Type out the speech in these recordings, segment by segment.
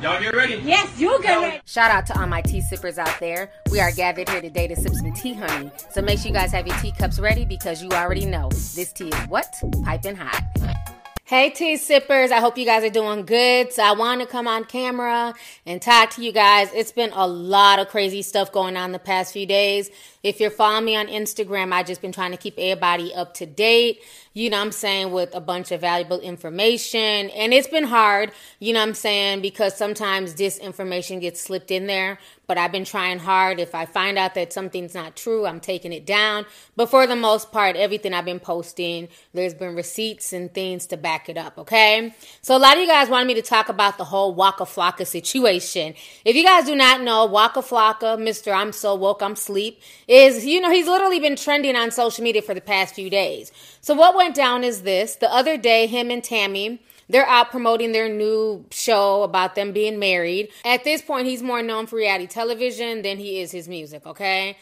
Y'all get ready? Yes, you get ready. Shout out to all my tea sippers out there. We are gathered here today to sip some tea, honey. So make sure you guys have your teacups ready because you already know this tea is what? Piping hot. Hey, tea sippers. I hope you guys are doing good. So I want to come on camera and talk to you guys. It's been a lot of crazy stuff going on the past few days. If you're following me on Instagram, I've just been trying to keep everybody up to date, you know I'm saying, with a bunch of valuable information. And it's been hard, you know I'm saying, because sometimes disinformation gets slipped in there. But I've been trying hard. If I find out that something's not true, I'm taking it down. But for the most part, everything I've been posting, there's been receipts and things to back it up, okay? So a lot of you guys wanted me to talk about the whole Waka Flocka situation. If you guys do not know, Waka Flocka, Mr. I'm so woke, I'm sleep, is, you know, he's literally been trending on social media for the past few days. So what went down is this. The other day, him and Tammy, they're out promoting their new show about them being married. At this point, he's more known for reality television than he is his music, okay?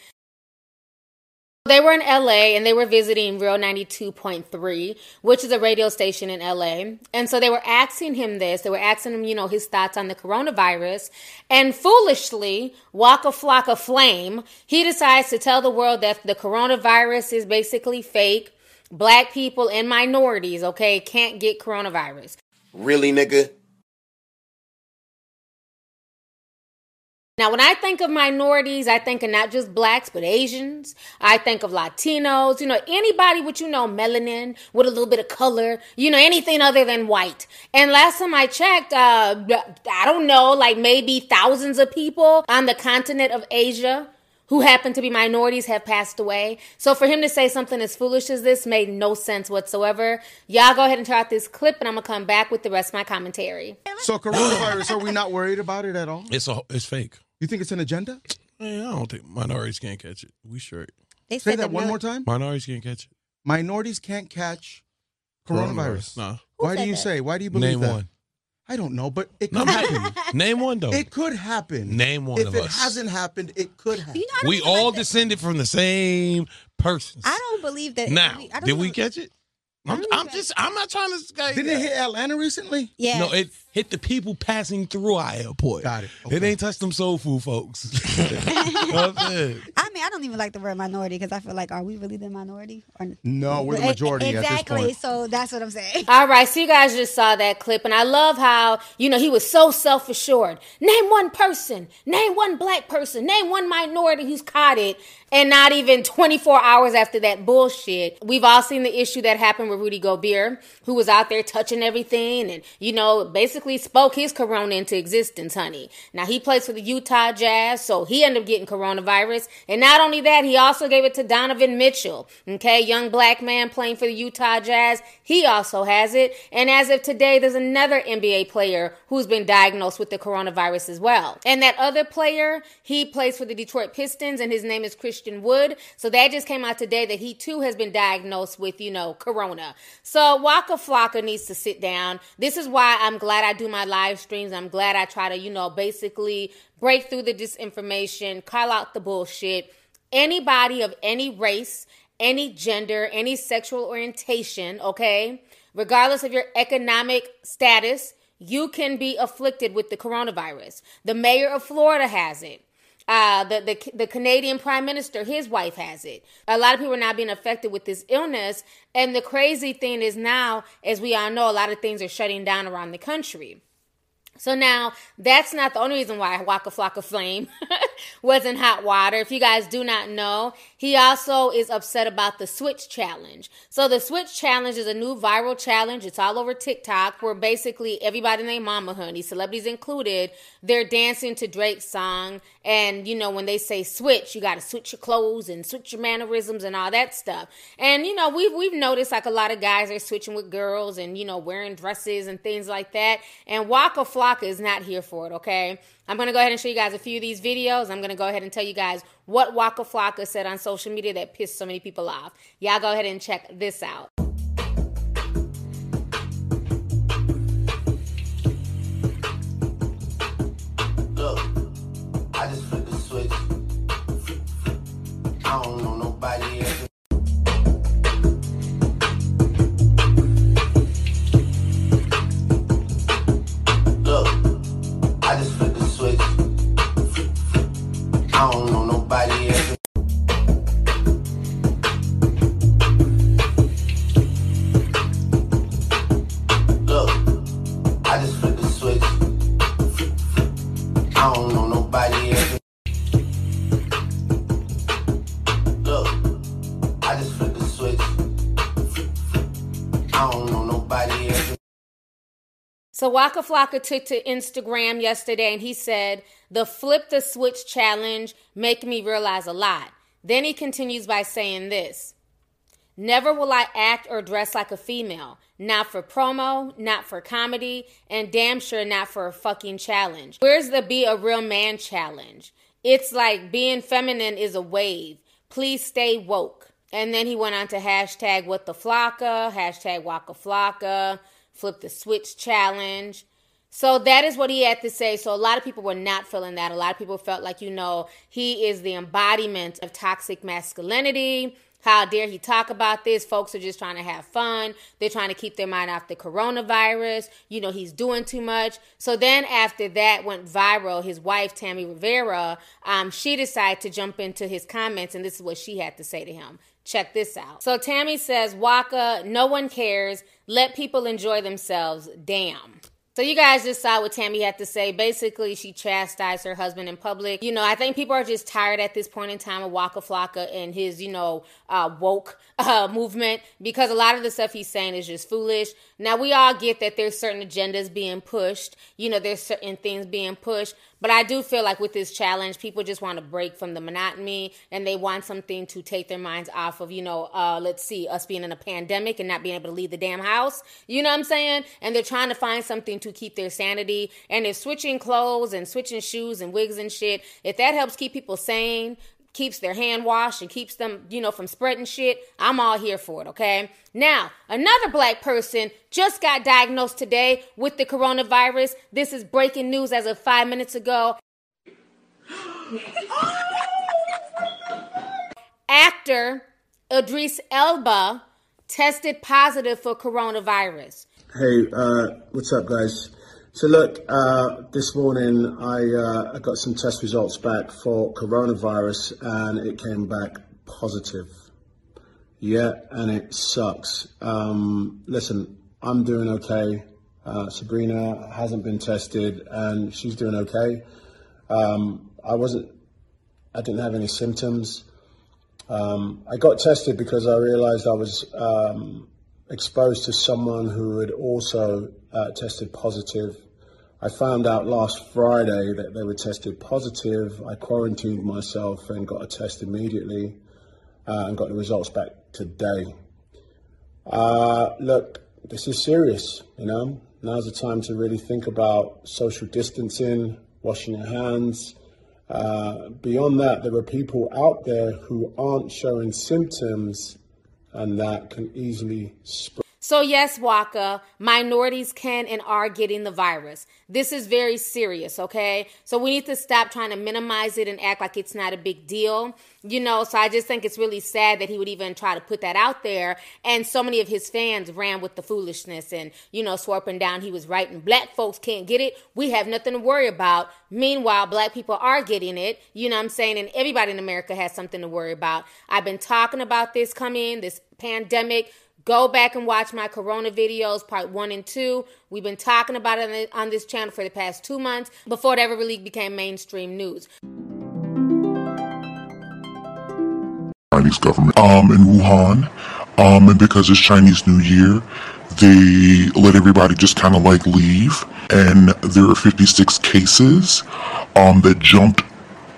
They were in LA and they were visiting Real 92.3, which is a radio station in LA. And so they were asking him this. They were asking him, you know, his thoughts on the coronavirus. And foolishly, Waka Flocka Flame, he decides to tell the world that the coronavirus is basically fake. Black people and minorities, okay, can't get coronavirus. Really, nigga? Now, when I think of minorities, I think of not just blacks, but Asians. I think of Latinos, you know, anybody with, you know, melanin, with a little bit of color, you know, anything other than white. And last time I checked, uh, I don't know, like maybe thousands of people on the continent of Asia who happen to be minorities have passed away. So for him to say something as foolish as this made no sense whatsoever. Y'all go ahead and check out this clip and I'm gonna come back with the rest of my commentary. So coronavirus, are we not worried about it at all? It's a, it's fake. You think it's an agenda? Man, I don't think minorities can't catch it. We sure. They Say said that one mil- more time. Minorities can't catch it. Minorities can't catch coronavirus. Nah. Why do said you that? say? Why do you believe Name that? one. I don't know, but it No, could I'm- happen. Name one though. It could happen. Name one If of it us. hasn't happened, it could happen. You know, I don't we even all like that. descended from the same person. I don't believe that. Now, we- I don't did we know- catch it? I'm, don't I'm know. just. I'm not trying to. Like, Didn't it uh, hit Atlanta recently? Yeah. No, it hit the people passing through our airport. Got it. It ain't touched them soul food folks. you know what I'm saying? I mean, I don't even like the word minority because I feel like, are we really the minority? Or No, we're the majority Exactly. at this point. So that's what I'm saying. All right, so you guys just saw that clip, and I love how, you know, he was so self assured. Name one person, name one black person, name one minority who's caught it, and not even 24 hours after that bullshit. We've all seen the issue that happened with Rudy Gobert, who was out there touching everything and, you know, basically spoke his corona into existence, honey. Now, he plays for the Utah Jazz, so he ended up getting coronavirus. And not only that, he also gave it to Donovan Mitchell, okay, young black man playing for the Utah Jazz. He also has it. And as of today, there's another NBA player who's been diagnosed with the coronavirus as well. And that other player, he plays for the Detroit Pistons, and his name is Christian Wood. So that just came out today that he too has been diagnosed with, you know, corona. So Waka Flocka needs to sit down. This is why I'm glad I do my live streams. I'm glad I try to, you know, basically break through the disinformation, call out the bullshit. Anybody of any race, any gender, any sexual orientation, okay, regardless of your economic status, you can be afflicted with the coronavirus. The mayor of Florida has it. Uh, the, the the Canadian Prime Minister, his wife has it. A lot of people are now being affected with this illness, and the crazy thing is now, as we all know, a lot of things are shutting down around the country. So now that's not the only reason why Waka Flocka Flame was in hot water. If you guys do not know, he also is upset about the Switch Challenge. So the Switch Challenge is a new viral challenge. It's all over TikTok where basically everybody named Mama Honey, celebrities included, they're dancing to Drake's song. And you know, when they say switch, you gotta switch your clothes and switch your mannerisms and all that stuff. And you know, we've we've noticed like a lot of guys are switching with girls and you know, wearing dresses and things like that. And Waka Flocka is not here for it, okay? I'm gonna go ahead and show you guys a few of these videos. I'm gonna go ahead and tell you guys what Waka Flocka said on social media that pissed so many people off. Y'all go ahead and check this out. I don't know nobody else. Look, I just flipped the switch. I don't know nobody else. So Waka Flocka took to Instagram yesterday and he said, the flip the switch challenge make me realize a lot. Then he continues by saying this. Never will I act or dress like a female. Not for promo, not for comedy, and damn sure not for a fucking challenge. Where's the be a real man challenge? It's like being feminine is a wave. Please stay woke. And then he went on to hashtag what the flocka, hashtag Waka Flocka, flip the switch challenge. So that is what he had to say. So a lot of people were not feeling that. A lot of people felt like, you know, he is the embodiment of toxic masculinity. How dare he talk about this? Folks are just trying to have fun. They're trying to keep their mind off the coronavirus. You know, he's doing too much. So then after that went viral, his wife, Tammy Rivera, um, she decided to jump into his comments, and this is what she had to say to him. Check this out. So Tammy says, Waka, no one cares. Let people enjoy themselves. Damn. So you guys just saw what Tammy had to say. Basically, she chastised her husband in public. You know, I think people are just tired at this point in time of Waka Flocka and his, you know, uh, woke uh, movement because a lot of the stuff he's saying is just foolish. Now we all get that there's certain agendas being pushed. You know, there's certain things being pushed, but I do feel like with this challenge, people just want to break from the monotony and they want something to take their minds off of, you know, uh, let's see, us being in a pandemic and not being able to leave the damn house. You know what I'm saying? And they're trying to find something to keep their sanity. And if switching clothes and switching shoes and wigs and shit, if that helps keep people sane, keeps their hand washed and keeps them, you know, from spreading shit, I'm all here for it, okay? Now, another black person just got diagnosed today with the coronavirus. This is breaking news as of five minutes ago. Actor Idris Elba tested positive for coronavirus. Hey, uh, what's up, guys? So look, uh, this morning I, uh, I got some test results back for coronavirus, and it came back positive. Yeah, and it sucks. Um, listen, I'm doing okay. Uh, Sabrina hasn't been tested, and she's doing okay. Um, I wasn't. I didn't have any symptoms. Um, I got tested because I realized I was um, exposed to someone who had also uh, tested positive. I found out last Friday that they were tested positive. I quarantined myself and got a test immediately uh, and got the results back today. Uh, look, this is serious, you know. Now's the time to really think about social distancing, washing your hands. Uh, beyond that, there are people out there who aren't showing symptoms and that can easily spread. So, yes, Waka, minorities can and are getting the virus. This is very serious, okay? So, we need to stop trying to minimize it and act like it's not a big deal, you know? So, I just think it's really sad that he would even try to put that out there. And so many of his fans ran with the foolishness and, you know, swarping down. He was writing, Black folks can't get it. We have nothing to worry about. Meanwhile, black people are getting it, you know what I'm saying? And everybody in America has something to worry about. I've been talking about this coming, this pandemic Go back and watch my Corona videos, part one and two. We've been talking about it on this channel for the past two months before it ever really became mainstream news. Chinese government um, in Wuhan, um, and because it's Chinese New Year, they let everybody just kind of like leave, and there are 56 cases um, that jumped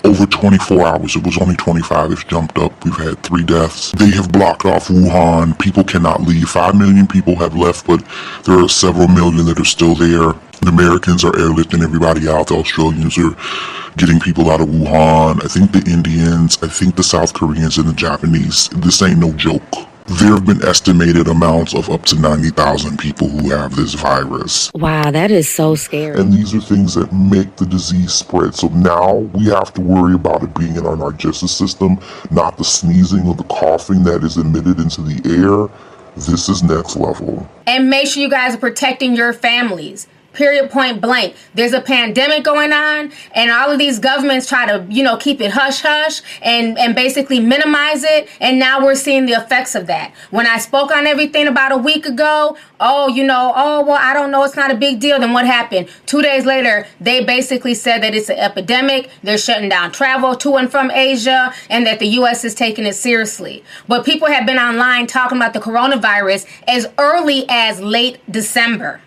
over 24 hours. It was only 25. It's jumped up. We've had three deaths. They have blocked off Wuhan. People cannot leave. Five million people have left, but there are several million that are still there. The Americans are airlifting everybody out. The Australians are getting people out of Wuhan. I think the Indians, I think the South Koreans and the Japanese. This ain't no joke. There have been estimated amounts of up to 90,000 people who have this virus. Wow, that is so scary. And these are things that make the disease spread. So now we have to worry about it being in our digestive system, not the sneezing or the coughing that is emitted into the air. This is next level. And make sure you guys are protecting your families. Period point blank. There's a pandemic going on, and all of these governments try to, you know, keep it hush hush and, and basically minimize it. And now we're seeing the effects of that. When I spoke on everything about a week ago, oh, you know, oh, well, I don't know, it's not a big deal. Then what happened? Two days later, they basically said that it's an epidemic. They're shutting down travel to and from Asia, and that the U.S. is taking it seriously. But people have been online talking about the coronavirus as early as late December.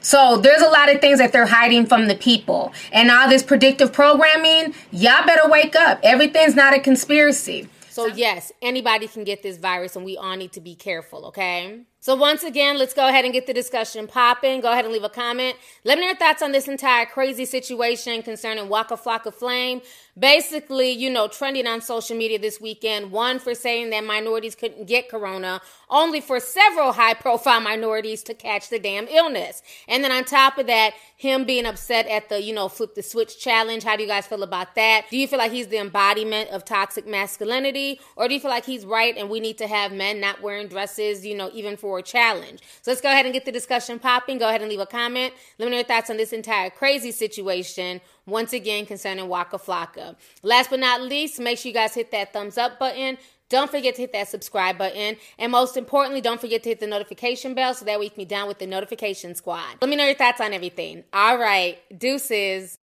So there's a lot of things that they're hiding from the people. And all this predictive programming, y'all better wake up. Everything's not a conspiracy. So yes, anybody can get this virus and we all need to be careful, okay? So once again, let's go ahead and get the discussion popping. Go ahead and leave a comment. Let me know your thoughts on this entire crazy situation concerning Waka Flocka Flame. Basically, you know, trending on social media this weekend. One for saying that minorities couldn't get corona, only for several high profile minorities to catch the damn illness. And then on top of that, him being upset at the, you know, flip the switch challenge. How do you guys feel about that? Do you feel like he's the embodiment of toxic masculinity? Or do you feel like he's right and we need to have men not wearing dresses, you know, even for a challenge? So let's go ahead and get the discussion popping. Go ahead and leave a comment. Let me know your thoughts on this entire crazy situation. Once again, concerning Waka Flocka. Last but not least, make sure you guys hit that thumbs up button. Don't forget to hit that subscribe button. And most importantly, don't forget to hit the notification bell so that way you can be down with the notification squad. Let me know your thoughts on everything. All right. Deuces.